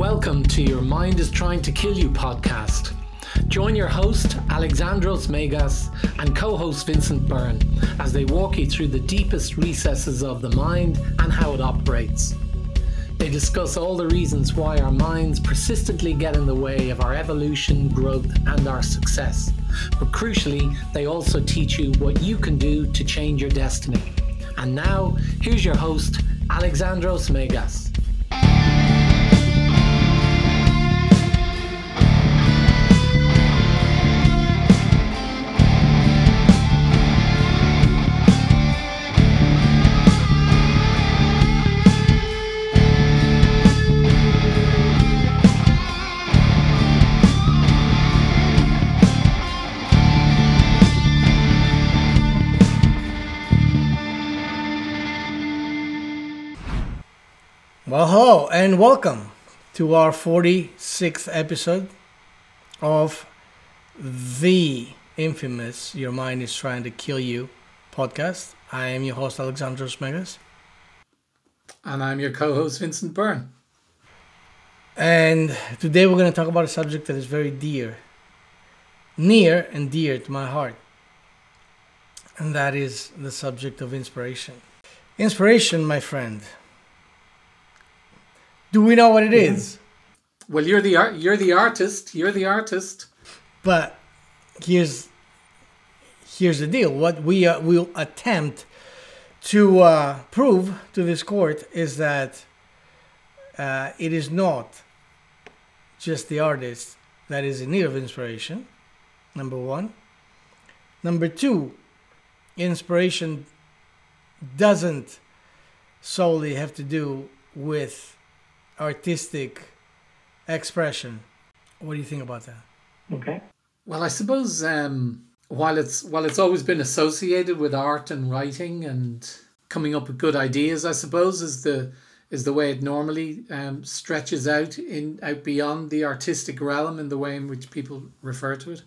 welcome to your Mind is Trying to Kill You podcast. Join your host, Alexandros Megas, and co host Vincent Byrne as they walk you through the deepest recesses of the mind and how it operates. They discuss all the reasons why our minds persistently get in the way of our evolution, growth, and our success. But crucially, they also teach you what you can do to change your destiny. And now, here's your host, Alexandros Megas. Hello and welcome to our 46th episode of the infamous Your Mind is Trying to Kill You podcast. I am your host, Alexandros Megas. And I'm your co host, Vincent Byrne. And today we're going to talk about a subject that is very dear, near and dear to my heart. And that is the subject of inspiration. Inspiration, my friend do we know what it mm-hmm. is? Well, you're the art. You're the artist. You're the artist. But here's here's the deal. What we uh, will attempt to uh, prove to this court is that uh, it is not just the artist that is in need of inspiration. Number one. Number two, inspiration doesn't solely have to do with artistic expression. What do you think about that? Okay. Well, I suppose um, while it's while it's always been associated with art and writing and coming up with good ideas, I suppose is the is the way it normally um, stretches out in out beyond the artistic realm in the way in which people refer to it.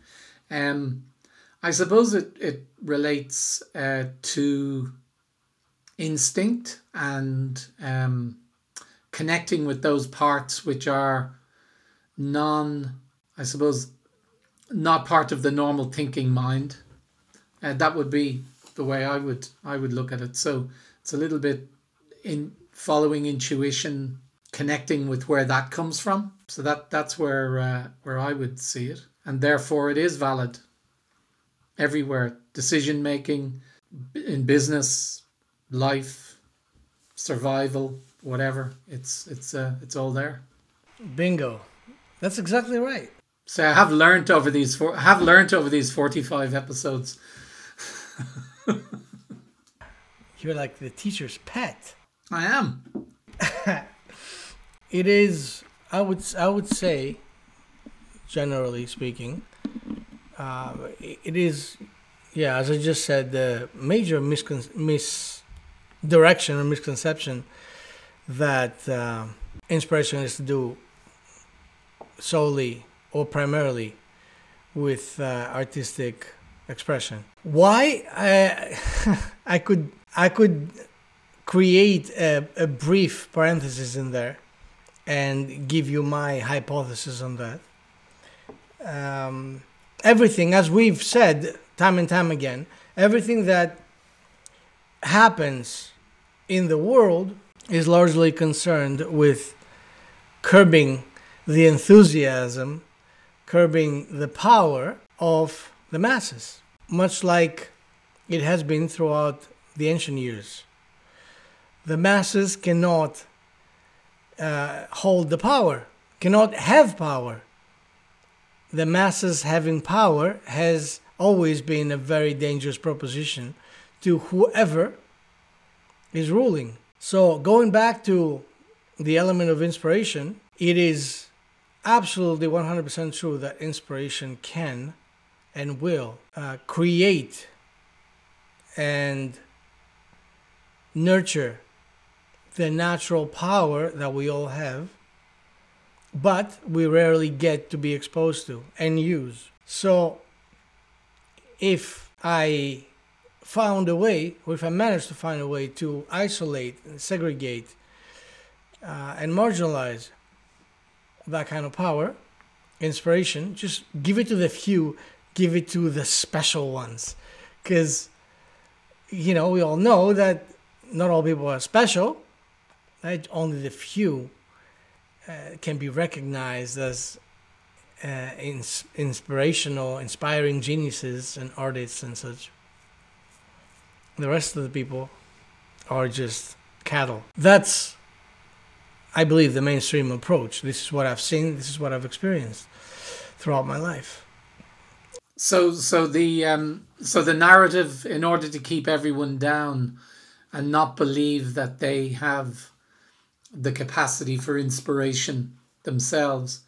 Um, I suppose it it relates uh, to instinct and um, connecting with those parts which are non, I suppose, not part of the normal thinking mind. And uh, that would be the way I would I would look at it. So it's a little bit in following intuition, connecting with where that comes from. So that that's where uh, where I would see it, and therefore it is valid everywhere. Decision making in business, life, survival, whatever. It's it's uh, it's all there. Bingo, that's exactly right. So I have learned over these four, have learned over these forty-five episodes. You're like the teacher's pet. I am. it is. I would. I would say, generally speaking, uh, it is. Yeah, as I just said, the major miscon- misdirection or misconception that uh, inspiration is to do solely or primarily with uh, artistic expression. Why I, I could I could create a, a brief parenthesis in there and give you my hypothesis on that. Um, everything, as we've said time and time again, everything that happens in the world is largely concerned with curbing the enthusiasm, curbing the power of the masses, much like it has been throughout the ancient years. The masses cannot uh, hold the power, cannot have power. The masses having power has always been a very dangerous proposition to whoever is ruling. So, going back to the element of inspiration, it is absolutely 100% true that inspiration can and will uh, create and nurture the natural power that we all have, but we rarely get to be exposed to and use. So, if I found a way, or if I managed to find a way to isolate and segregate uh, and marginalize that kind of power, inspiration, just give it to the few, give it to the special ones. Because, you know, we all know that not all people are special, right? Only the few uh, can be recognized as uh, ins- inspirational, inspiring geniuses and artists and such. The rest of the people are just cattle. That's, I believe, the mainstream approach. This is what I've seen. This is what I've experienced throughout my life. So, so the um, so the narrative, in order to keep everyone down, and not believe that they have the capacity for inspiration themselves,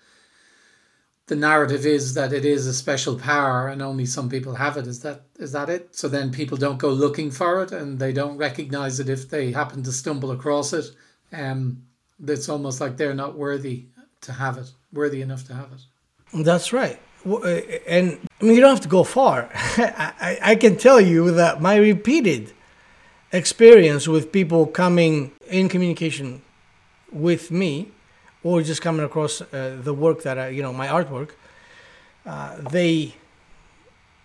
the narrative is that it is a special power and only some people have it. Is that is that it? So then people don't go looking for it and they don't recognize it if they happen to stumble across it. Um, it's almost like they're not worthy to have it, worthy enough to have it. That's right. Uh, and I mean, you don't have to go far. I, I can tell you that my repeated experience with people coming in communication with me or just coming across uh, the work that I, you know, my artwork, uh, they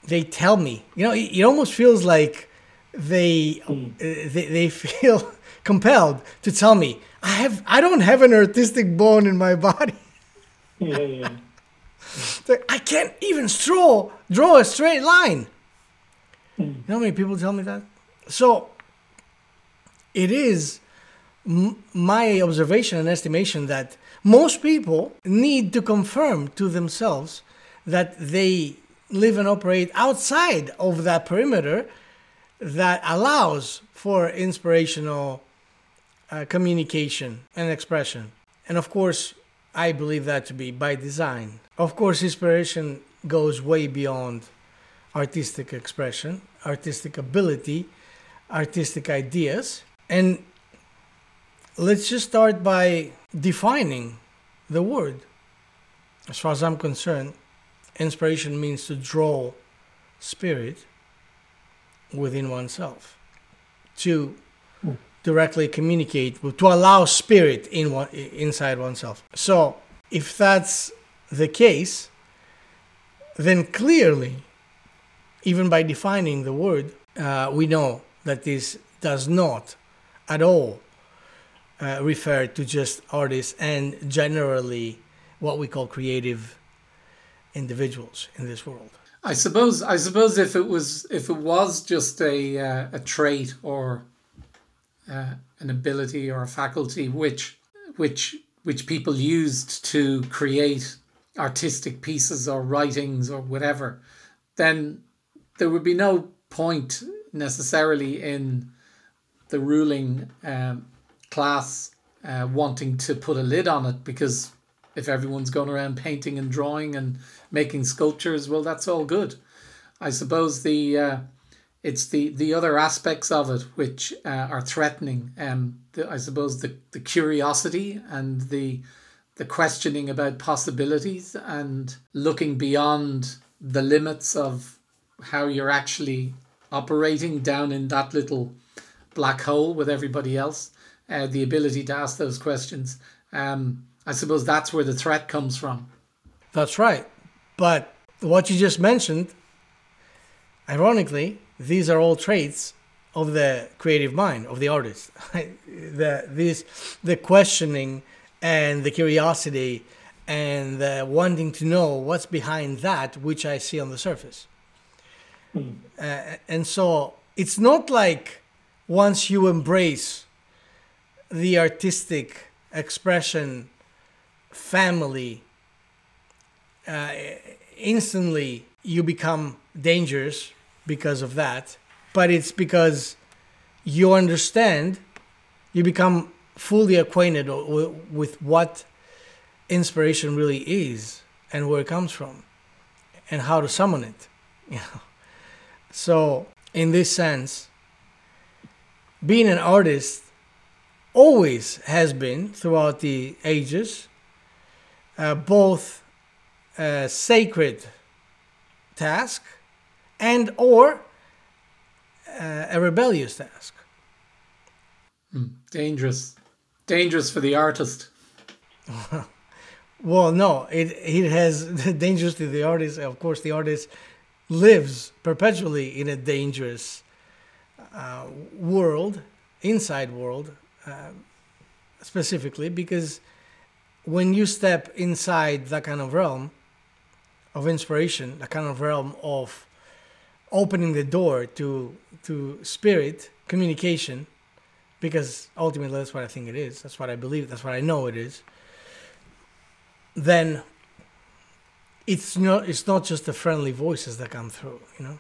they tell me, you know, it, it almost feels like they, mm. uh, they they feel compelled to tell me I have I don't have an artistic bone in my body. Yeah, yeah. like, I can't even draw draw a straight line. Mm. You know how many people tell me that? So it is my observation and estimation that most people need to confirm to themselves that they live and operate outside of that perimeter that allows for inspirational uh, communication and expression. And of course, I believe that to be by design. Of course, inspiration goes way beyond artistic expression, artistic ability, artistic ideas. And let's just start by defining the word. As far as I'm concerned, inspiration means to draw spirit within oneself, to directly communicate, to allow spirit in one, inside oneself. So, if that's the case, then clearly, even by defining the word, uh, we know that this does not at all uh, refer to just artists and generally what we call creative individuals in this world. I suppose I suppose if it was if it was just a uh, a trait or uh, an ability or a faculty which which which people used to create artistic pieces or writings or whatever, then there would be no point necessarily in the ruling um, class uh, wanting to put a lid on it because if everyone's going around painting and drawing and making sculptures, well, that's all good. I suppose the uh, it's the the other aspects of it which uh, are threatening. Um, the, I suppose the the curiosity and the the questioning about possibilities and looking beyond the limits of how you're actually operating down in that little black hole with everybody else uh, the ability to ask those questions. Um, I suppose that's where the threat comes from. That's right. But what you just mentioned, ironically, these are all traits of the creative mind of the artist. the this the questioning and the curiosity and the wanting to know what's behind that which I see on the surface. Mm. Uh, and so it's not like once you embrace the artistic expression family, uh, instantly you become dangerous because of that. But it's because you understand, you become fully acquainted with what inspiration really is and where it comes from and how to summon it. You know? So, in this sense, being an artist always has been throughout the ages uh, both a sacred task and or uh, a rebellious task mm, dangerous dangerous for the artist Well, no, it it has dangerous to the artist. Of course, the artist lives perpetually in a dangerous uh, world, inside world, uh, specifically because when you step inside that kind of realm of inspiration, that kind of realm of opening the door to to spirit communication, because ultimately that's what I think it is. That's what I believe. That's what I know it is. Then it's not it's not just the friendly voices that come through, you know.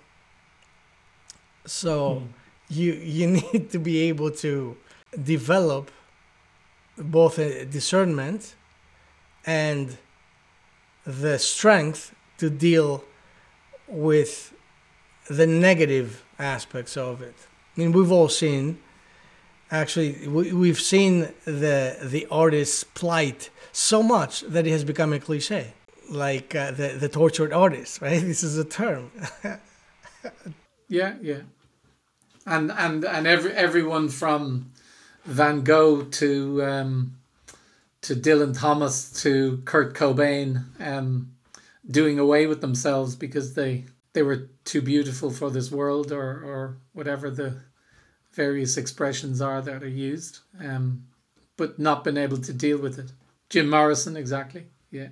So hmm. you you need to be able to develop both a discernment and the strength to deal with the negative aspects of it. I mean, we've all seen, actually, we, have seen the the artist's plight so much that it has become a cliche, like uh, the the tortured artist, right? This is a term. yeah, yeah, and and and every everyone from Van Gogh to um, to Dylan Thomas to Kurt Cobain um, doing away with themselves because they they were too beautiful for this world or or whatever the various expressions are that are used um, but not been able to deal with it. Jim Morrison exactly yeah.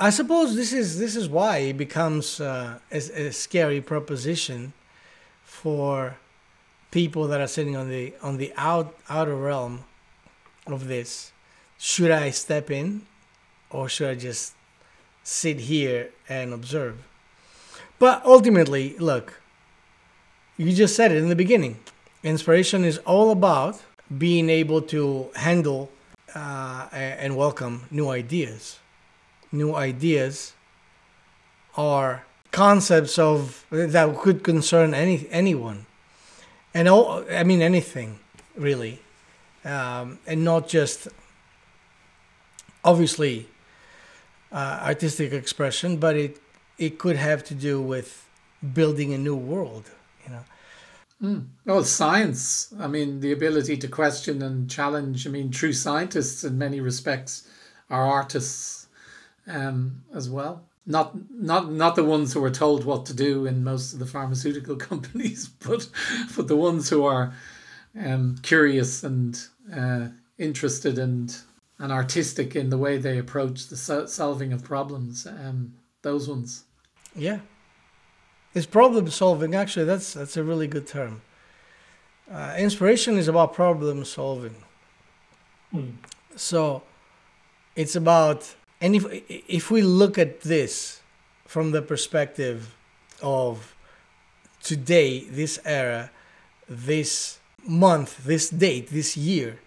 I suppose this is this is why it becomes uh, a, a scary proposition for people that are sitting on the on the out outer realm of this should I step in or should I just sit here and observe? But ultimately, look, you just said it in the beginning. Inspiration is all about being able to handle uh, and welcome new ideas. New ideas are concepts of that could concern any anyone, and all, I mean anything really, um, and not just obviously uh, artistic expression, but it it could have to do with building a new world. You know. Mm. Well, science. I mean, the ability to question and challenge. I mean, true scientists in many respects are artists um, as well. Not not not the ones who are told what to do in most of the pharmaceutical companies, but but the ones who are um, curious and uh, interested and and artistic in the way they approach the so- solving of problems. Um, those ones. Yeah, it's problem solving. Actually, that's that's a really good term. Uh, inspiration is about problem solving. Mm. So, it's about and if if we look at this from the perspective of today, this era, this month, this date, this year,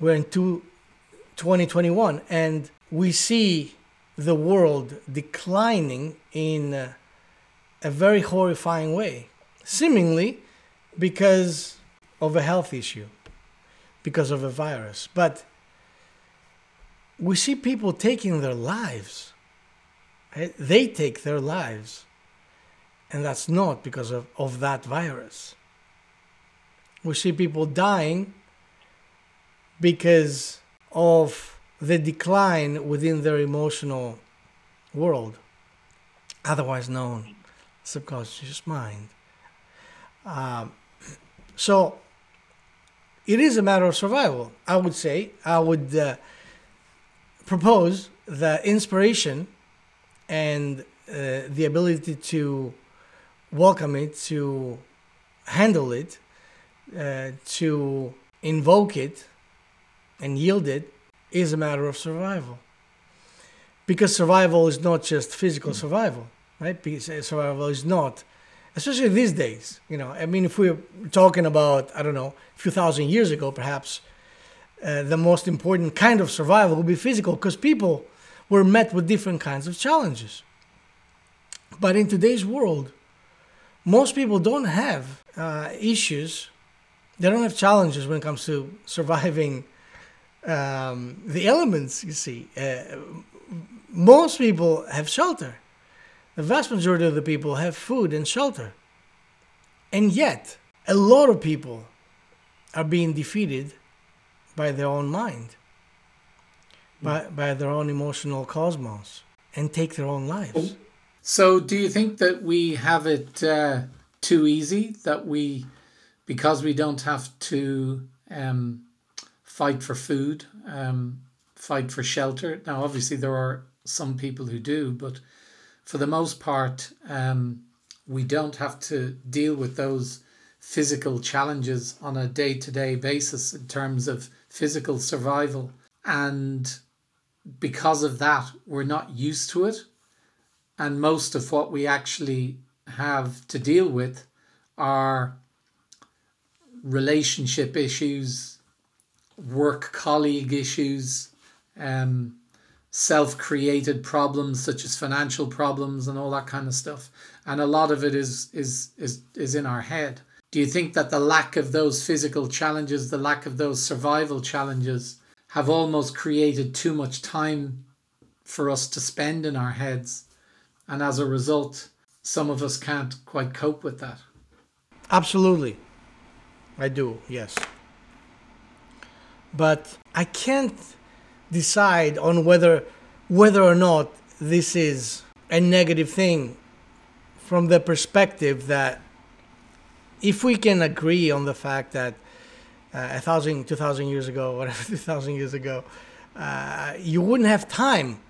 we're in two 2021 and we see the world declining in a very horrifying way seemingly because of a health issue because of a virus. But we see people taking their lives right? they take their lives and that's not because of, of that virus we see people dying because of the decline within their emotional world, otherwise known subconscious mind. Um, so it is a matter of survival. I would say, I would uh, propose that inspiration and uh, the ability to welcome it, to handle it, uh, to invoke it, and yield it is a matter of survival. Because survival is not just physical hmm. survival, right? Because uh, survival is not, especially these days. You know, I mean, if we're talking about, I don't know, a few thousand years ago, perhaps, uh, the most important kind of survival would be physical because people were met with different kinds of challenges. But in today's world, most people don't have uh, issues, they don't have challenges when it comes to surviving um, the elements, you see. Uh, most people have shelter. The vast majority of the people have food and shelter. And yet, a lot of people are being defeated by their own mind. by, by their own emotional cosmos and take their own lives. So, do you think that we have it uh, too easy? That we, because we don't have to um, fight for food, um, fight for shelter. Now, obviously, there are some people who do, but for the most part, um, we don't have to deal with those physical challenges on a day to day basis in terms of physical survival. And because of that, we're not used to it. And most of what we actually have to deal with are relationship issues, work colleague issues, um, self created problems such as financial problems and all that kind of stuff. And a lot of it is, is, is, is in our head. Do you think that the lack of those physical challenges, the lack of those survival challenges, have almost created too much time for us to spend in our heads? And as a result, some of us can't quite cope with that. Absolutely. I do, yes. But I can't decide on whether whether or not this is a negative thing from the perspective that if we can agree on the fact that uh, a thousand, two thousand years ago, whatever, two thousand years ago, uh, you wouldn't have time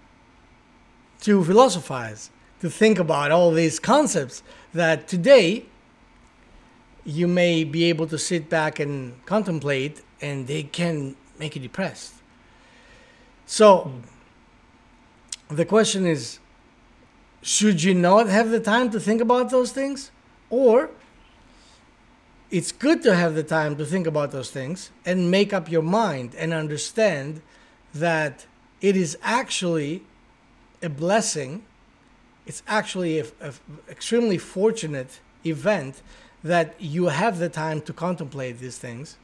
to philosophize, to think about all these concepts that today you may be able to sit back and contemplate, and they can make you depressed. So the question is should you not have the time to think about those things? Or it's good to have the time to think about those things and make up your mind and understand that it is actually a blessing. It's actually an extremely fortunate event that you have the time to contemplate these things.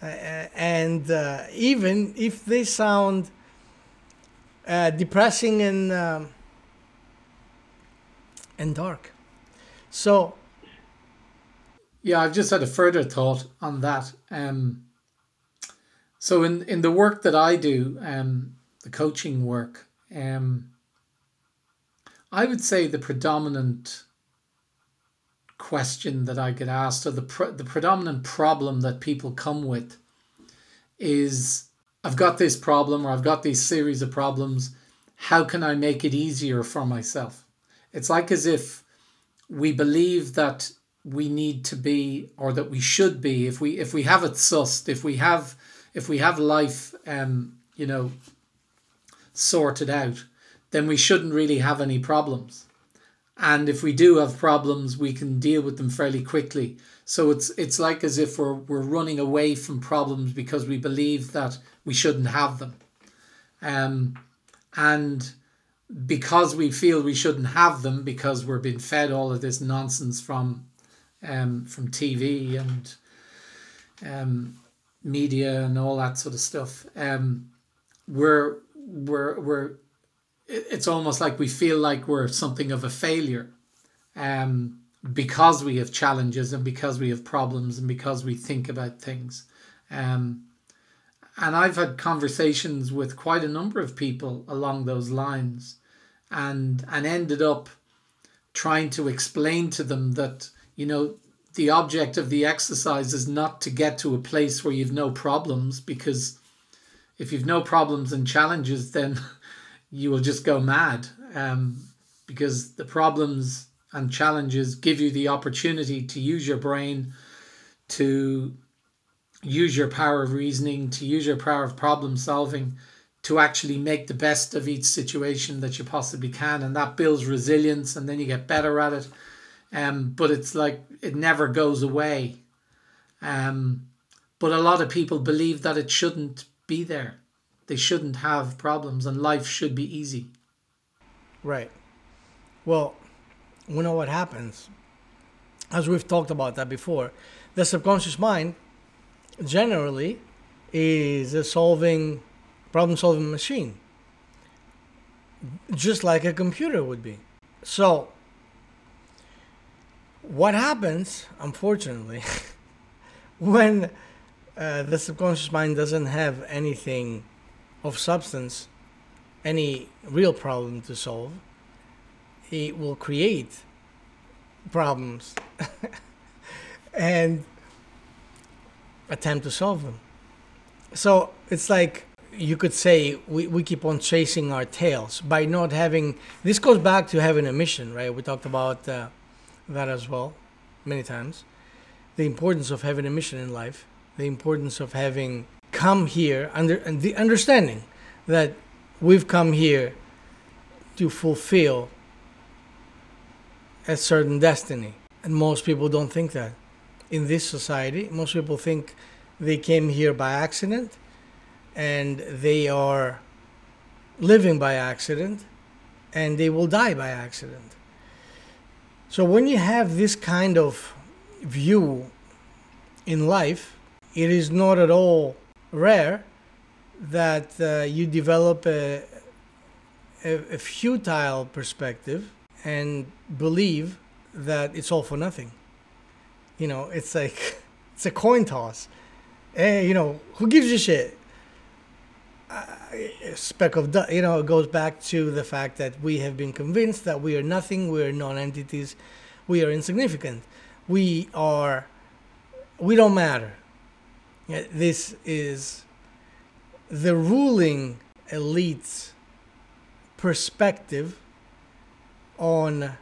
Uh, and uh, even if they sound uh, depressing and um, and dark, so yeah, I've just had a further thought on that. Um, so in in the work that I do, um, the coaching work, um, I would say the predominant question that I get asked, or the pre- the predominant problem that people come with, is I've got this problem, or I've got these series of problems. How can I make it easier for myself? It's like as if we believe that we need to be, or that we should be, if we if we have it sussed, if we have if we have life, um, you know, sorted out, then we shouldn't really have any problems. And if we do have problems we can deal with them fairly quickly. So it's it's like as if we're we're running away from problems because we believe that we shouldn't have them. Um and because we feel we shouldn't have them because we're being fed all of this nonsense from um from TV and um media and all that sort of stuff um we're we're we're it's almost like we feel like we're something of a failure um, because we have challenges and because we have problems and because we think about things. Um, and I've had conversations with quite a number of people along those lines and and ended up trying to explain to them that you know the object of the exercise is not to get to a place where you've no problems because if you've no problems and challenges then you will just go mad um, because the problems and challenges give you the opportunity to use your brain, to use your power of reasoning, to use your power of problem solving, to actually make the best of each situation that you possibly can. And that builds resilience and then you get better at it. Um, but it's like it never goes away. Um, but a lot of people believe that it shouldn't be there they shouldn't have problems and life should be easy. Right. Well, we know what happens. As we've talked about that before, the subconscious mind generally is a solving problem solving machine just like a computer would be. So what happens unfortunately when uh, the subconscious mind doesn't have anything of substance any real problem to solve, it will create problems and attempt to solve them. So it's like you could say we, we keep on chasing our tails by not having this goes back to having a mission right we talked about uh, that as well many times. The importance of having a mission in life the importance of having come here under and the understanding that we've come here to fulfill a certain destiny. And most people don't think that. In this society most people think they came here by accident and they are living by accident and they will die by accident. So when you have this kind of view in life, it is not at all rare that uh, you develop a, a, a futile perspective and believe that it's all for nothing. You know, it's like it's a coin toss. Hey, you know, who gives a shit? A speck of dust. You know, it goes back to the fact that we have been convinced that we are nothing, we are non-entities, we are insignificant, we are, we don't matter. This is the ruling elite's perspective on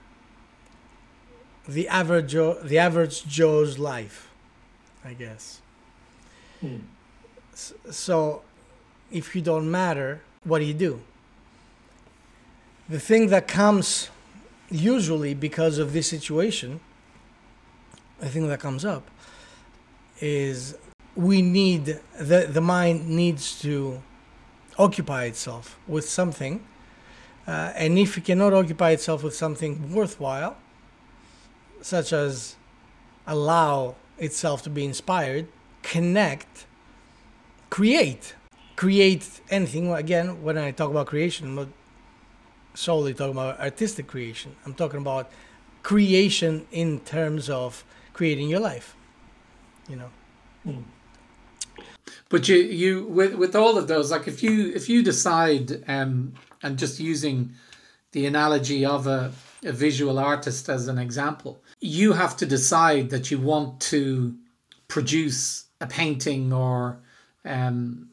the average Joe, the average Joe's life, I guess. Hmm. So if you don't matter, what do you do? The thing that comes usually because of this situation, the thing that comes up is we need the the mind needs to occupy itself with something uh, and if it cannot occupy itself with something worthwhile such as allow itself to be inspired connect create create anything. Again, when I talk about creation, I'm not solely talking about artistic creation. I'm talking about creation in terms of creating your life. You know. Mm. But you you with with all of those, like if you if you decide um and just using the analogy of a, a visual artist as an example, you have to decide that you want to produce a painting or um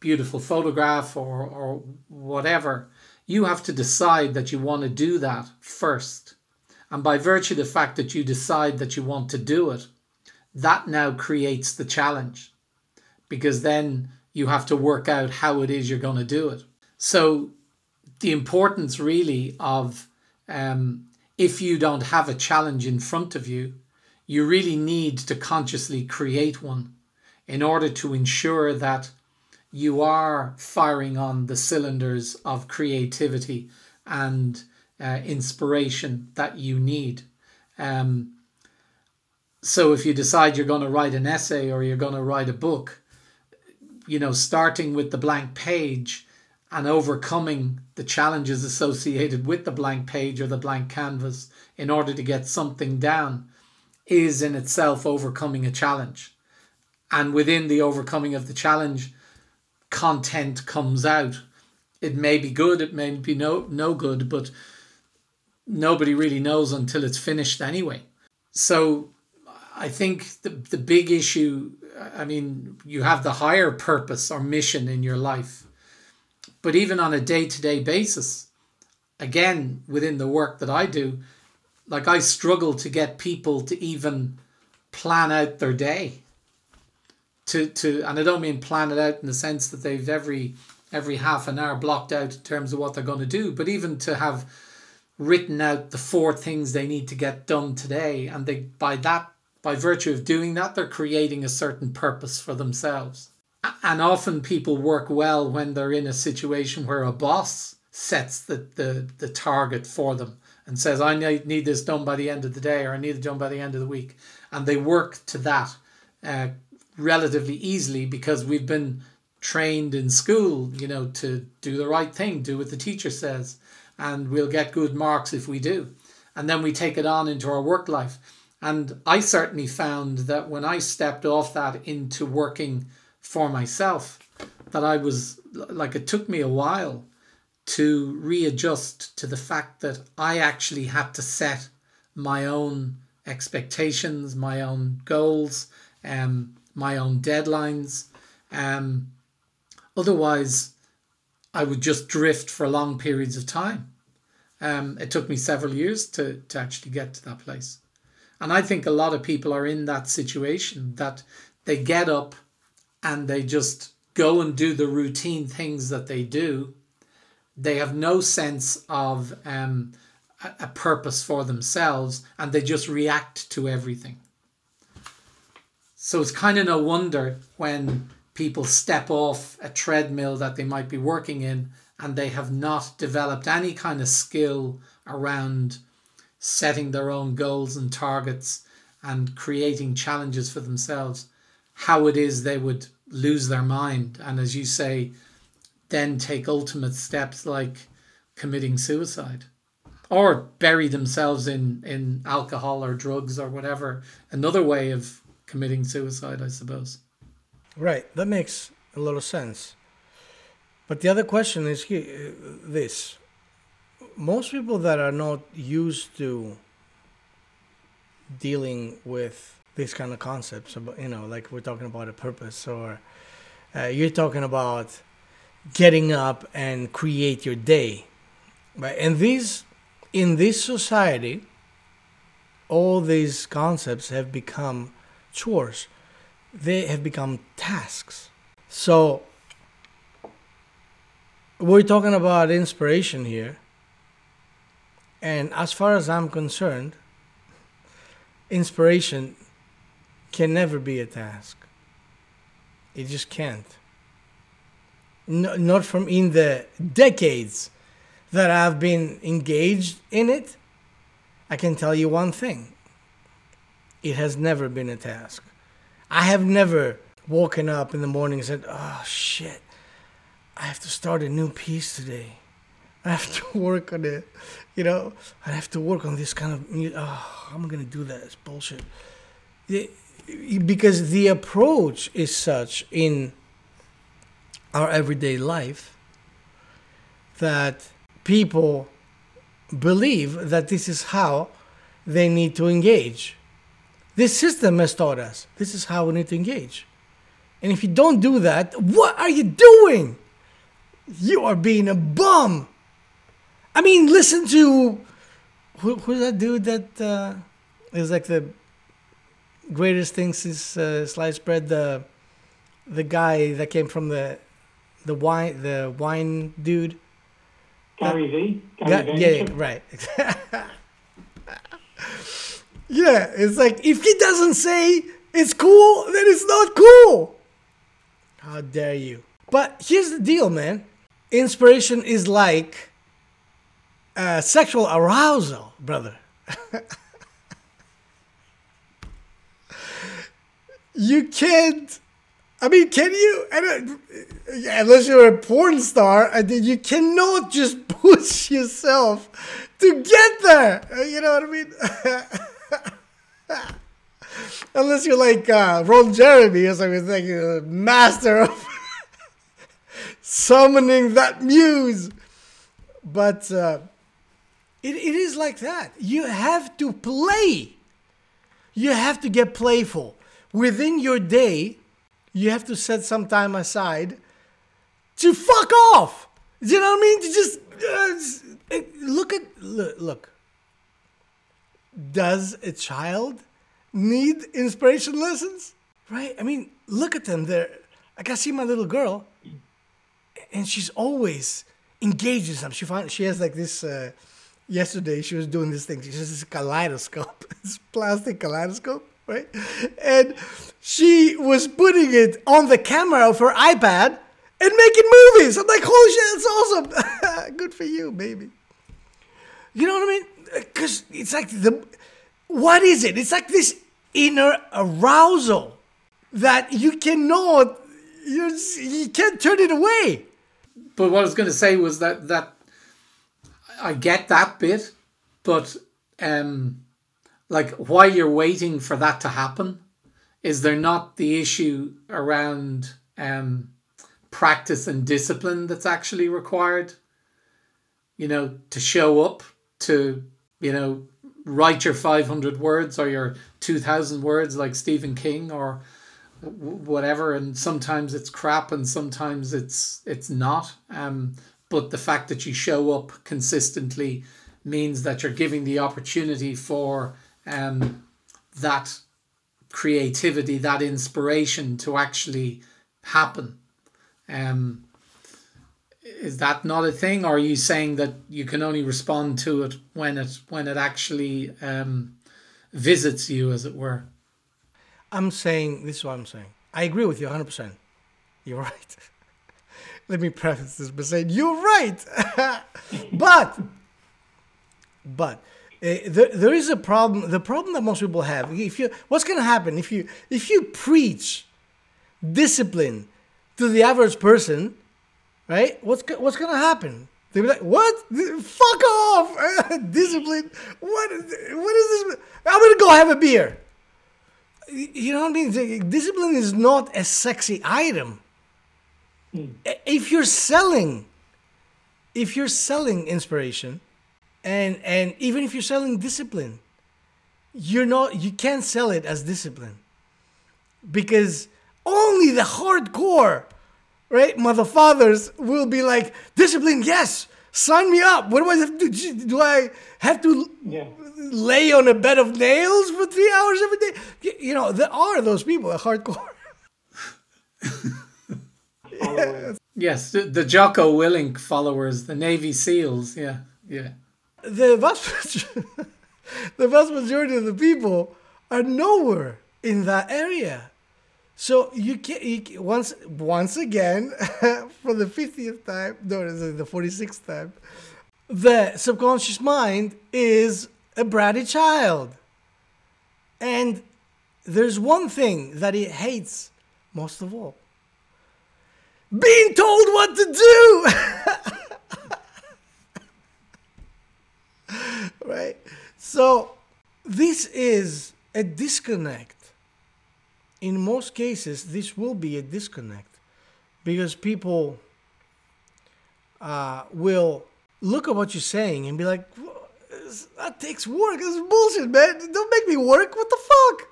beautiful photograph or, or whatever, you have to decide that you want to do that first. And by virtue of the fact that you decide that you want to do it, that now creates the challenge because then you have to work out how it is you're going to do it. So, the importance really of um, if you don't have a challenge in front of you, you really need to consciously create one in order to ensure that you are firing on the cylinders of creativity and uh, inspiration that you need. Um, so if you decide you're going to write an essay or you're going to write a book, you know, starting with the blank page and overcoming the challenges associated with the blank page or the blank canvas in order to get something down is in itself overcoming a challenge. And within the overcoming of the challenge, content comes out. It may be good, it may be no no good, but nobody really knows until it's finished anyway. So I think the the big issue I mean, you have the higher purpose or mission in your life. But even on a day-to-day basis, again, within the work that I do, like I struggle to get people to even plan out their day to to and I don't mean plan it out in the sense that they've every every half an hour blocked out in terms of what they're going to do, but even to have written out the four things they need to get done today and they by that by virtue of doing that they're creating a certain purpose for themselves. And often people work well when they're in a situation where a boss sets the, the, the target for them and says, I need, this done by the end of the day or I need it done by the end of the week. And they work to that uh, relatively easily because we've been trained in school, you know, to do the right thing, do what the teacher says, and we'll get good marks if we do. And then we take it on into our work life. And I certainly found that when I stepped off that into working for myself, that I was like it took me a while to readjust to the fact that I actually had to set my own expectations, my own goals, um, my own deadlines. Um, otherwise, I would just drift for long periods of time. Um, it took me several years to, to actually get to that place. And I think a lot of people are in that situation that they get up and they just go and do the routine things that they do. They have no sense of um, a, a purpose for themselves and they just react to everything. So it's kind of no wonder when people step off a treadmill that they might be working in and they have not developed any kind of skill around setting their own goals and targets and creating challenges for themselves, how it is they would lose their mind. And as you say, then take ultimate steps like committing suicide or bury themselves in, in alcohol or drugs or whatever. Another way of committing suicide, I suppose. Right, that makes a lot of sense. But the other question is here, this: most people that are not used to dealing with these kind of concepts, you know, like we're talking about a purpose, or uh, you're talking about getting up and create your day, right? And these, in this society, all these concepts have become chores they have become tasks. So we're talking about inspiration here. And as far as I'm concerned, inspiration can never be a task. It just can't. No, not from in the decades that I've been engaged in it. I can tell you one thing it has never been a task. I have never woken up in the morning and said, "Oh shit, I have to start a new piece today. I have to work on it. You know, I have to work on this kind of. Oh, I'm gonna do that. It's bullshit." It, because the approach is such in our everyday life that people believe that this is how they need to engage this system has taught us this is how we need to engage. And if you don't do that, what are you doing? You are being a bum. I mean, listen to who, who's that dude that uh, is like the greatest thing since uh, sliced bread. The the guy that came from the the wine the wine dude. Gary V. Gary yeah, yeah, right. Yeah, it's like if he doesn't say it's cool, then it's not cool. How dare you? But here's the deal, man. Inspiration is like uh, sexual arousal, brother. you can't. I mean, can you? unless you're a porn star, and then you cannot just push yourself to get there. You know what I mean? Unless you're like uh, Ron Jeremy or something, like a master of summoning that muse. But uh, it, it is like that. You have to play. You have to get playful. Within your day, you have to set some time aside to fuck off. Do you know what I mean? To just uh, look at look, look does a child need inspiration lessons? Right? I mean, look at them. They're like I see my little girl, and she's always engaged in something. She find she has like this. Uh, yesterday, she was doing this thing. She has this kaleidoscope, this plastic kaleidoscope, right? And she was putting it on the camera of her iPad and making movies. I'm like, holy shit, that's awesome. Good for you, baby. You know what I mean? because it's like the what is it? It's like this inner arousal that you cannot you you can't turn it away. But what I was going to say was that that I get that bit, but um, like while you're waiting for that to happen, is there not the issue around um practice and discipline that's actually required. You know, to show up, to, you know, write your 500 words or your 2000 words like Stephen King or whatever and sometimes it's crap and sometimes it's it's not um but the fact that you show up consistently means that you're giving the opportunity for um that creativity that inspiration to actually happen. Um is that not a thing or are you saying that you can only respond to it when it when it actually um visits you as it were I'm saying this is what I'm saying. I agree with you 100%. You're right. Let me preface this by saying you're right. but but uh, there, there is a problem. The problem that most people have. If you, what's going to happen if you if you preach discipline to the average person, right? What's what's to happen? They'll be like, "What? Fuck off! discipline? What? What is this? I'm gonna go have a beer." you know what I mean? Discipline is not a sexy item. Mm. If you're selling, if you're selling inspiration, and and even if you're selling discipline, you're not you can't sell it as discipline because only the hardcore, right, mother fathers will be like discipline. Yes, sign me up. What do I have to do? Do I have to yeah lay on a bed of nails for three hours every day. You know, there are those people, a hardcore. yes. yes, the, the Jocko Willink followers, the Navy SEALs. Yeah, yeah. The vast, the vast majority of the people are nowhere in that area. So you can you, once once again for the fiftieth time, no, the forty sixth time, the subconscious mind is a bratty child. And there's one thing that he hates most of all being told what to do. right? So, this is a disconnect. In most cases, this will be a disconnect because people uh, will look at what you're saying and be like, that takes work. This is bullshit, man. Don't make me work. What the fuck?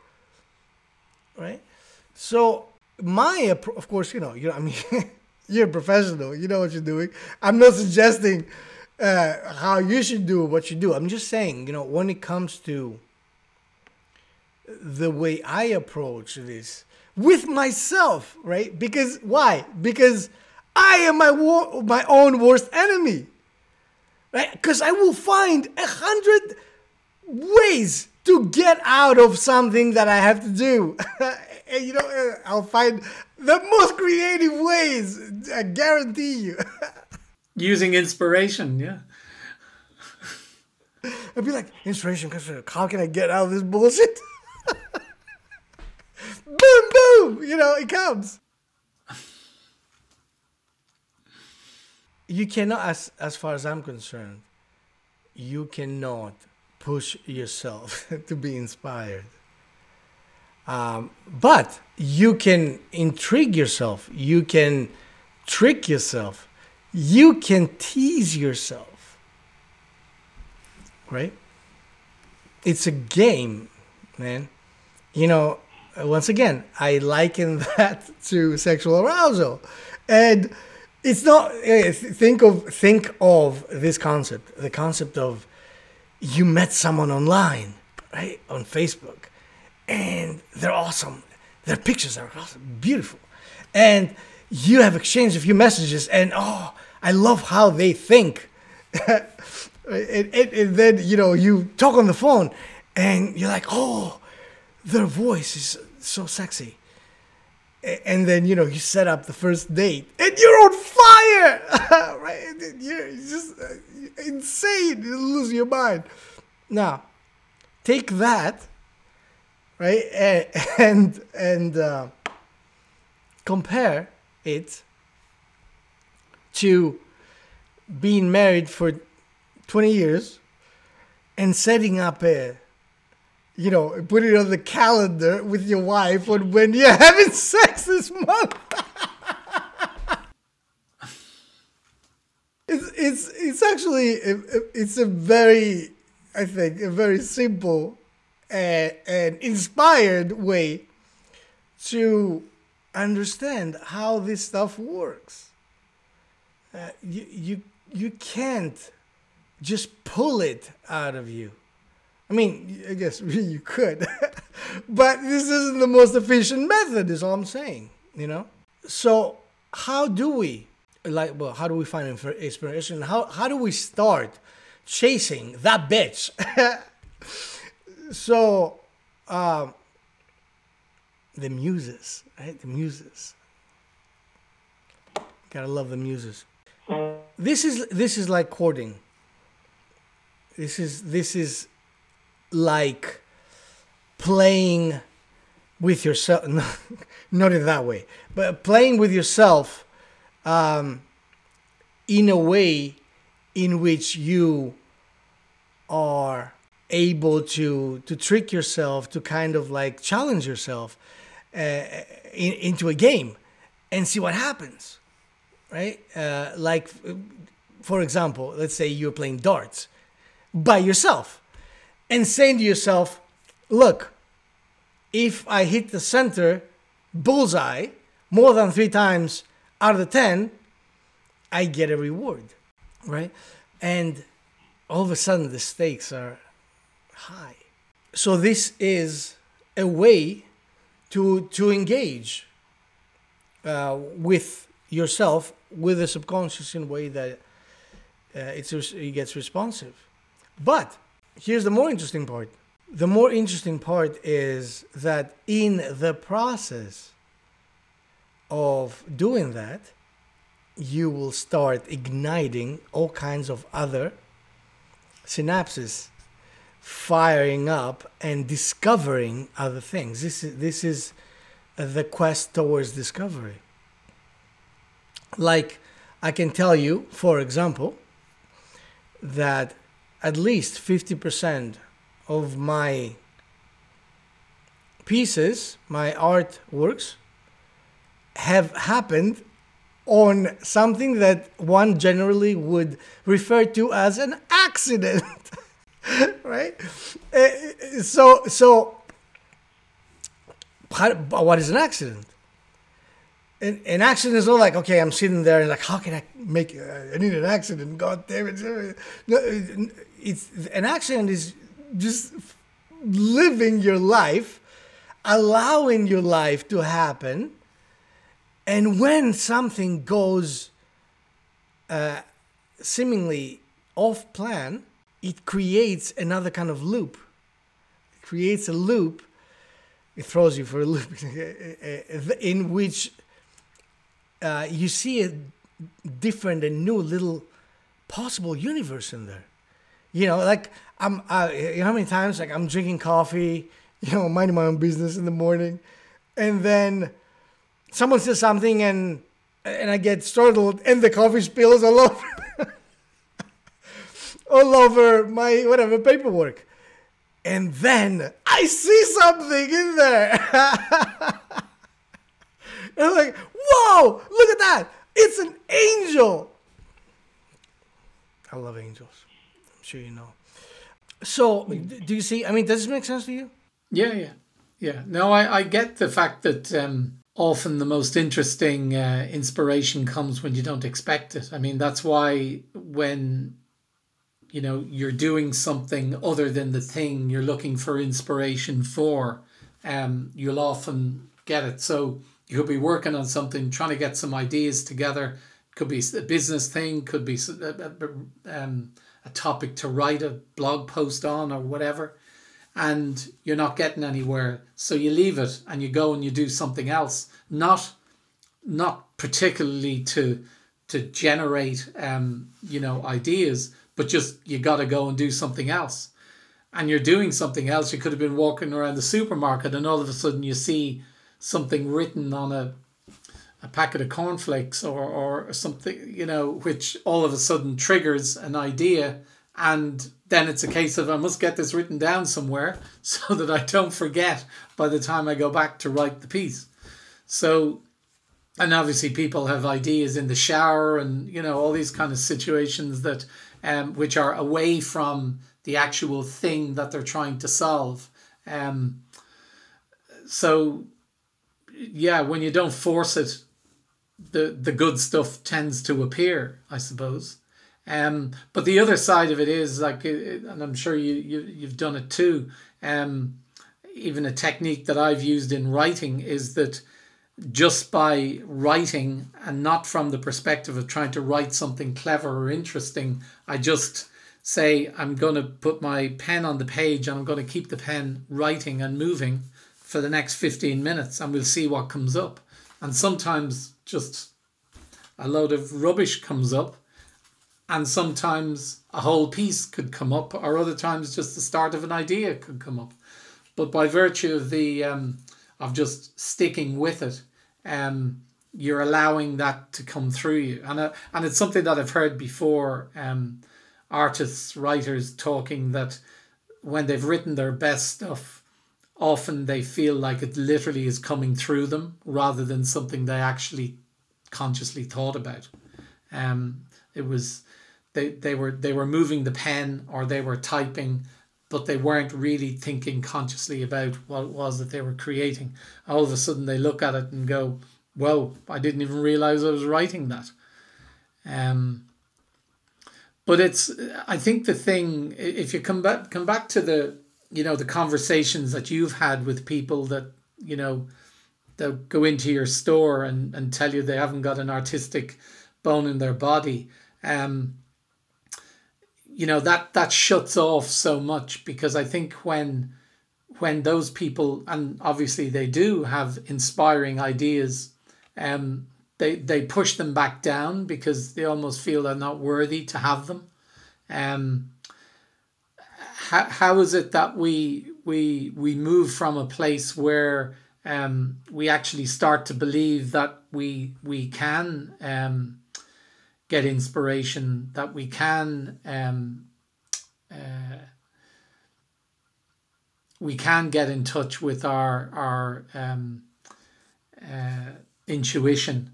Right? So my of course, you know, you know, I mean, you're a professional. You know what you're doing. I'm not suggesting uh, how you should do what you do. I'm just saying, you know, when it comes to the way I approach this with myself, right? Because why? Because I am my war- my own worst enemy right? Because I will find a hundred ways to get out of something that I have to do. and you know, uh, I'll find the most creative ways. I guarantee you. Using inspiration, yeah. I'd be like, inspiration, because uh, how can I get out of this bullshit? boom, you know, it comes. you cannot as as far as i'm concerned you cannot push yourself to be inspired. Um, but you can intrigue yourself you can trick yourself you can tease yourself right? It's a game man. You know once again i liken that to sexual arousal. And it's not think of think of this concept the concept of you met someone online right on facebook and they're awesome. Their pictures are awesome beautiful. And you have exchanged a few messages and oh i love how they think. And, and, and then you know you talk on the phone and you're like oh their voice is so sexy. And then you know you set up the first date and you're on fire! Right? You're just uh, insane. You lose your mind. Now take that right? And and uh, compare it to being married for 20 years and setting up a you know, put it on the calendar with your wife when, when you're having sex this month. it's it's it's actually it's a very I think a very simple and, and inspired way to understand how this stuff works. Uh, you you you can't just pull it out of you. I mean, I guess you could, but this isn't the most efficient method. Is all I'm saying. You know. So how do we like? Well, how do we find inspiration? How how do we start chasing that bitch? so, um, the muses, right? The muses. Gotta love the muses. This is this is like courting. This is this is like playing with yourself. Not in that way, but playing with yourself um, in a way in which you are able to to trick yourself to kind of like challenge yourself uh, in, into a game and see what happens right uh, like for example let's say you're playing darts by yourself and saying to yourself look if i hit the center bullseye more than three times out of the 10 i get a reward right and all of a sudden the stakes are high. So this is a way to to engage uh, with yourself with the subconscious in a way that uh, it's it gets responsive. But here's the more interesting part. The more interesting part is that in the process of doing that, you will start igniting all kinds of other synapses firing up and discovering other things. This is this is the quest towards discovery. Like I can tell you, for example, that at least 50% of my pieces, my artworks, have happened on something that one generally would refer to as an accident. right? Uh, so, so what is an accident? An, accident is not like okay, I'm sitting there and like, how can I make? Uh, I need an accident. God damn it! No, it's an accident is just living your life, allowing your life to happen, and when something goes uh, seemingly off plan, it creates another kind of loop. It creates a loop. It throws you for a loop in which uh, you see a different and new little possible universe in there. You know, like I'm. You know how many times like I'm drinking coffee, you know, minding my own business in the morning, and then someone says something and and I get startled and the coffee spills all over all over my whatever paperwork. And then I see something in there. I'm like, whoa, look at that. It's an angel. I love angels. I'm sure you know. So, do you see? I mean, does this make sense to you? Yeah, yeah, yeah. No, I, I get the fact that um, often the most interesting uh, inspiration comes when you don't expect it. I mean, that's why when you know you're doing something other than the thing you're looking for inspiration for um you'll often get it so you could be working on something trying to get some ideas together could be a business thing could be a, um, a topic to write a blog post on or whatever and you're not getting anywhere so you leave it and you go and you do something else not not particularly to to generate um you know ideas but just you got to go and do something else. And you're doing something else. You could have been walking around the supermarket and all of a sudden you see something written on a a packet of cornflakes or, or something, you know, which all of a sudden triggers an idea. And then it's a case of I must get this written down somewhere so that I don't forget by the time I go back to write the piece. So and obviously people have ideas in the shower and you know all these kind of situations that um, which are away from the actual thing that they're trying to solve um, so yeah when you don't force it the the good stuff tends to appear i suppose um, but the other side of it is like and i'm sure you, you you've done it too um, even a technique that i've used in writing is that just by writing and not from the perspective of trying to write something clever or interesting. I just say, I'm going to put my pen on the page and I'm going to keep the pen writing and moving for the next 15 minutes and we'll see what comes up. And sometimes just a load of rubbish comes up and sometimes a whole piece could come up or other times just the start of an idea could come up but by virtue of the um, of just sticking with it um, you're allowing that to come through you. And, uh, and it's something that I've heard before um, artists, writers talking that when they've written their best stuff, often they feel like it literally is coming through them rather than something they actually consciously thought about. Um, it was they, they were they were moving the pen or they were typing but they weren't really thinking consciously about what it was that they were creating. All of a sudden, they look at it and go, "Whoa! I didn't even realize I was writing that." Um, but it's, I think the thing, if you come back, come back to the, you know, the conversations that you've had with people that, you know, that go into your store and, and tell you they haven't got an artistic bone in their body. Um, you know that that shuts off so much because I think when when those people and obviously they do have inspiring ideas, um, they they push them back down because they almost feel they're not worthy to have them. Um, how, how is it that we we we move from a place where um, we actually start to believe that we we can um, get inspiration, that we can um, uh, we can get in touch with our our um, uh, intuition.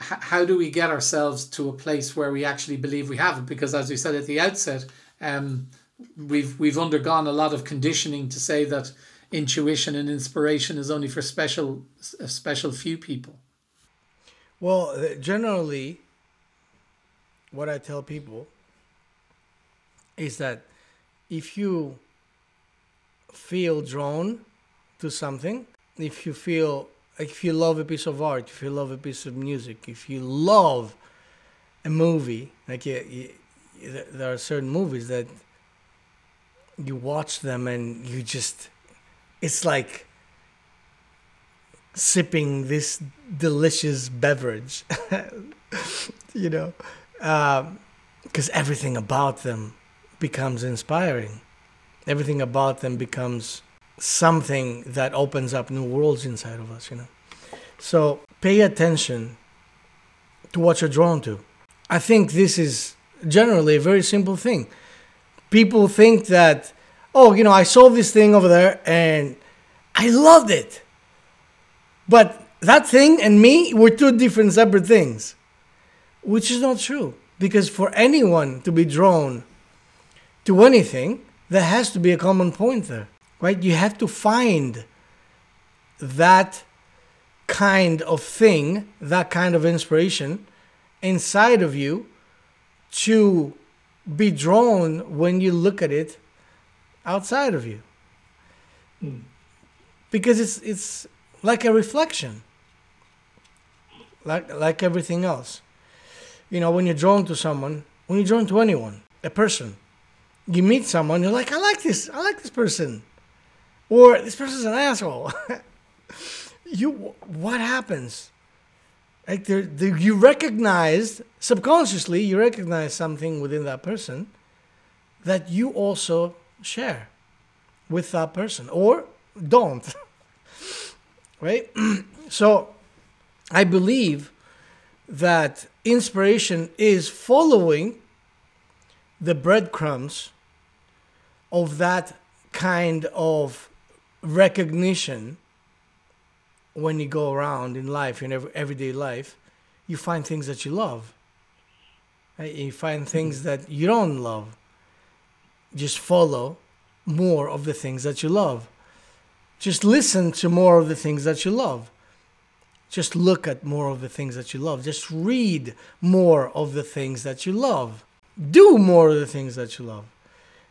H- how do we get ourselves to a place where we actually believe we have it? Because as we said at the outset, um, we've we've undergone a lot of conditioning to say that intuition and inspiration is only for special a special few people. Well, uh, generally, what I tell people is that if you feel drawn to something, if you feel if you love a piece of art, if you love a piece of music, if you love a movie, like you, you, there are certain movies that you watch them and you just, it's like sipping this delicious beverage, you know because um, everything about them becomes inspiring. Everything about them becomes something that opens up new worlds inside of us, you know. So pay attention to what you're drawn to. I think this is generally a very simple thing. People think that, oh, you know, I saw this thing over there and I loved it. But that thing and me were two different separate things which is not true. Because for anyone to be drawn to anything, there has to be a common point there, right? You have to find that kind of thing, that kind of inspiration inside of you to be drawn when you look at it outside of you. Hmm. Because it's it's like a reflection. Like like everything else you know, when you're drawn to someone, when you're drawn to anyone, a person, you meet someone, you're like, I like this, I like this person, or this person's an asshole. you, what happens? Like there, there, you recognize subconsciously, you recognize something within that person that you also share with that person, or don't. right? so, I believe that inspiration is following the breadcrumbs of that kind of recognition when you go around in life, in every, everyday life, you find things that you love. Right? You find mm-hmm. things that you don't love. Just follow more of the things that you love. Just listen to more of the things that you love. Just look at more of the things that you love. Just read more of the things that you love. Do more of the things that you love.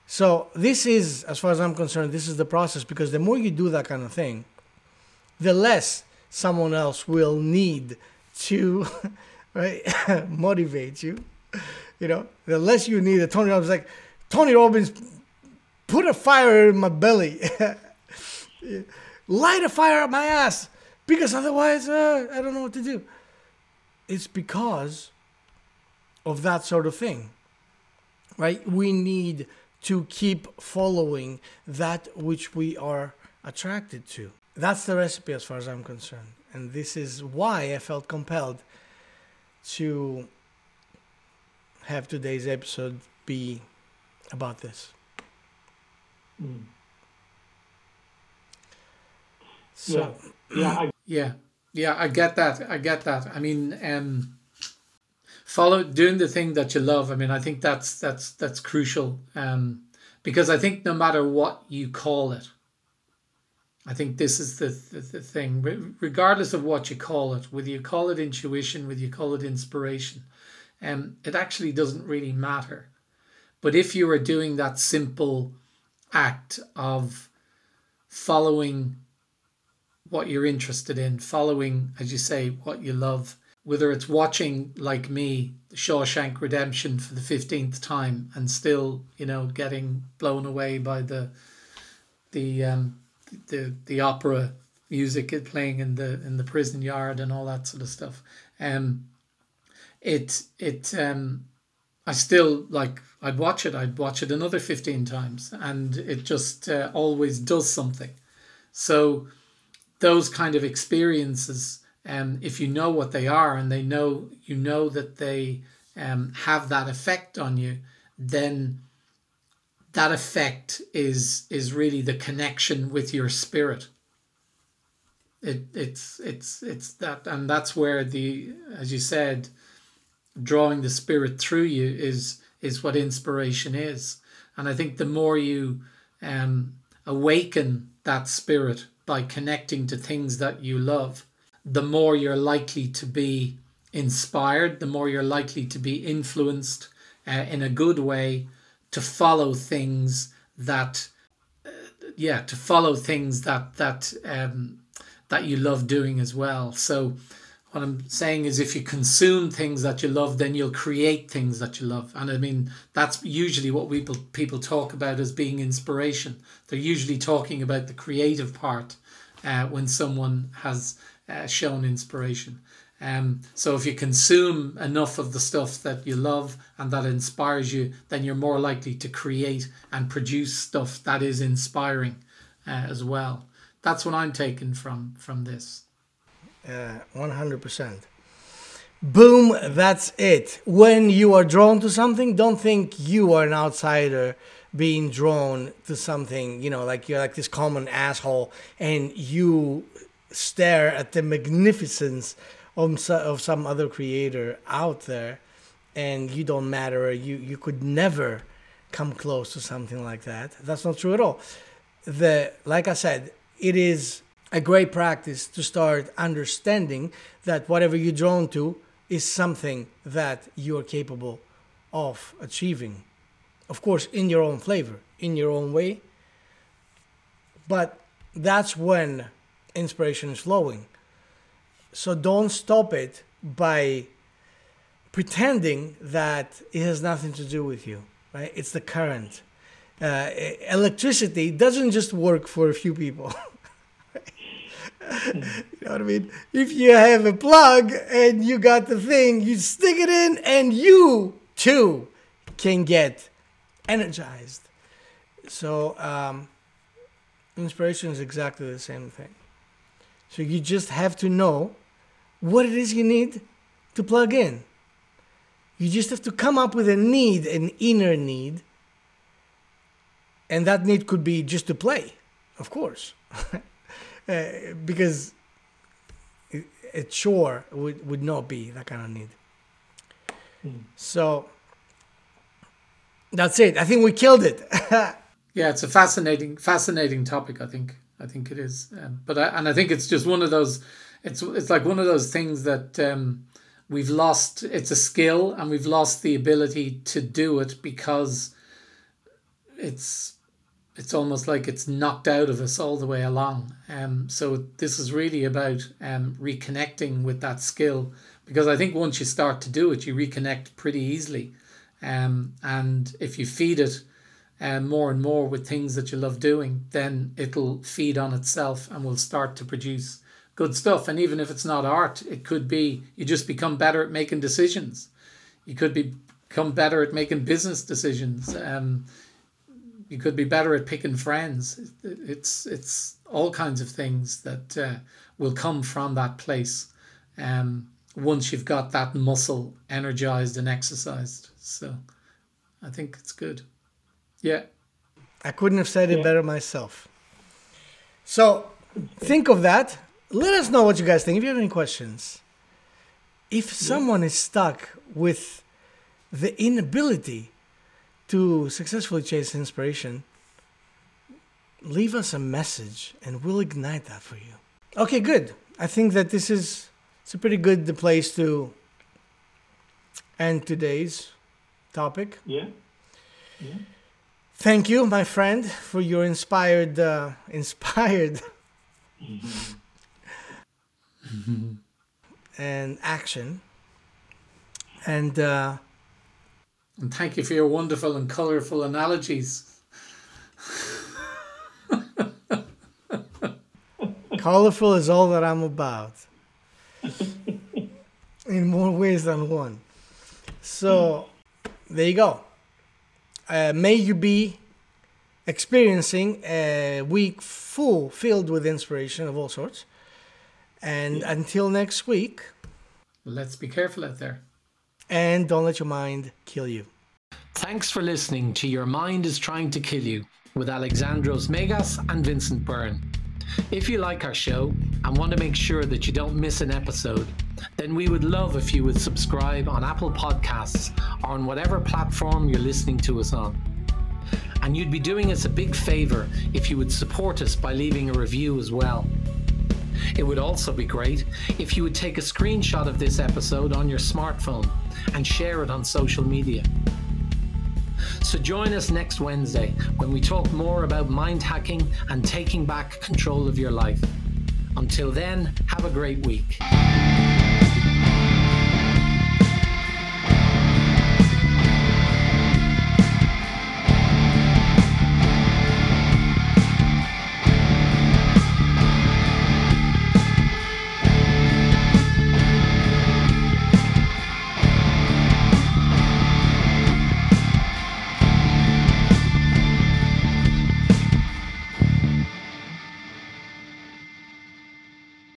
So, this is, as far as I'm concerned, this is the process because the more you do that kind of thing, the less someone else will need to right motivate you. You know, the less you need a Tony Robbins like, Tony Robbins, put a fire in my belly, light a fire up my ass, because otherwise uh, I don't know what to do. It's because of that sort of thing, right? We need to keep following that which we are attracted to. That's the recipe as far as I'm concerned. And this is why I felt compelled to have today's episode be about this. Mm. So, Yeah, yeah, I, Yeah, yeah, I get that. I get that. I mean, um, follow doing the thing that you love. I mean, I think that's that's that's crucial. Um, because I think no matter what you call it, I think this is the the, the thing. Re- regardless of what you call it, whether you call it intuition, whether you call it inspiration, um, it actually doesn't really matter. But if you are doing that simple act of following what you're interested in, following, as you say, what you love, whether it's watching, like me, The Shawshank Redemption for the 15th time and still, you know, getting blown away by the, the, um, the, the opera music playing in the, in the prison yard and all that sort of stuff. Um, it, it, um, I still like, I'd watch it, I'd watch it another 15 times and it just uh, always does something. So, those kind of experiences, um, if you know what they are and they know you know that they um, have that effect on you, then that effect is is really the connection with your spirit. It it's it's it's that and that's where the as you said, drawing the spirit through you is is what inspiration is. And I think the more you um, awaken that spirit by connecting to things that you love, the more you're likely to be inspired, the more you're likely to be influenced uh, in a good way to follow things that, uh, yeah, to follow things that that um, that you love doing as well. So. What I'm saying is, if you consume things that you love, then you'll create things that you love. And I mean, that's usually what people people talk about as being inspiration. They're usually talking about the creative part uh, when someone has uh, shown inspiration. Um, so if you consume enough of the stuff that you love and that inspires you, then you're more likely to create and produce stuff that is inspiring uh, as well. That's what I'm taking from from this. uh, 100%. Boom, that's it. When you are drawn to something, don't think you are an outsider being drawn to something, you know, like you're like this common asshole and you stare at the magnificence of, so- of some other creator out there and you don't matter. You, you could never come close to something like that. That's not true at all. The, like I said, it is a great practice to start understanding that whatever you're drawn to is something that you are capable of achieving. Of course, in your own flavor, in your own way. But that's when inspiration is flowing. So don't stop it by pretending that it has nothing to do with you, right? It's the current. Uh, electricity doesn't just work for a few people. you know what I mean? If you have a plug and you got the thing, you stick it in, and you too can get energized. So, um, inspiration is exactly the same thing. So, you just have to know what it is you need to plug in. You just have to come up with a need, an inner need. And that need could be just to play, of course. Uh, because a chore would, would not be that kind of need. So that's it. I think we killed it. Yeah, it's a fascinating, fascinating topic. I think, I think it is. Um, but I, and I think it's just one of those. It's it's like one of those things that um, we've lost. It's a skill, and we've lost the ability to do it because it's it's almost like it's knocked out of us all the way along. Um, so this is really about um, reconnecting with that skill because I think once you start to do it, you reconnect pretty easily. Um, and if you feed it um, more and more with things that you love doing, then it'll feed on itself and will start to produce good stuff. And even if it's not art, it could be you just become better at making decisions. You could be, become better at making business decisions. Um, you could be better at picking friends. It's it's all kinds of things that uh, will come from that place. Um, once you've got that muscle energized and exercised. So, I think it's good. Yeah. I couldn't have said it Yeah. better myself. So think of that. Let us know what you guys think. If you have any questions, if someone is stuck with the inability to successfully chase inspiration, leave us a message and we'll ignite that for you. Okay, good. I think that this is it's a pretty good place to end today's topic. Yeah. Yeah. Thank you, my friend, for your inspired, uh, inspired, and action. And uh, And thank you for your wonderful and colorful analogies. colorful is all that I'm about, in more ways than one. So, there you go. Uh, may you be experiencing a week full filled with inspiration of all sorts. And until next week, Let's be careful out there. and don't let your mind kill you. Thanks for listening to Your Mind is Trying to Kill You with Alexandros Megas and Vincent Byrne. If you like our show and want to make sure that you don't miss an episode, then we would love if you would subscribe on Apple Podcasts or on whatever platform you're listening to us on. And you'd be doing us a big favour if you would support us by leaving a review as well. It would also be great if you would take a screenshot of this episode on your smartphone and share it on social media. So join us next Wednesday when we talk more about mind hacking and taking back control of your life. Until then, have a great week.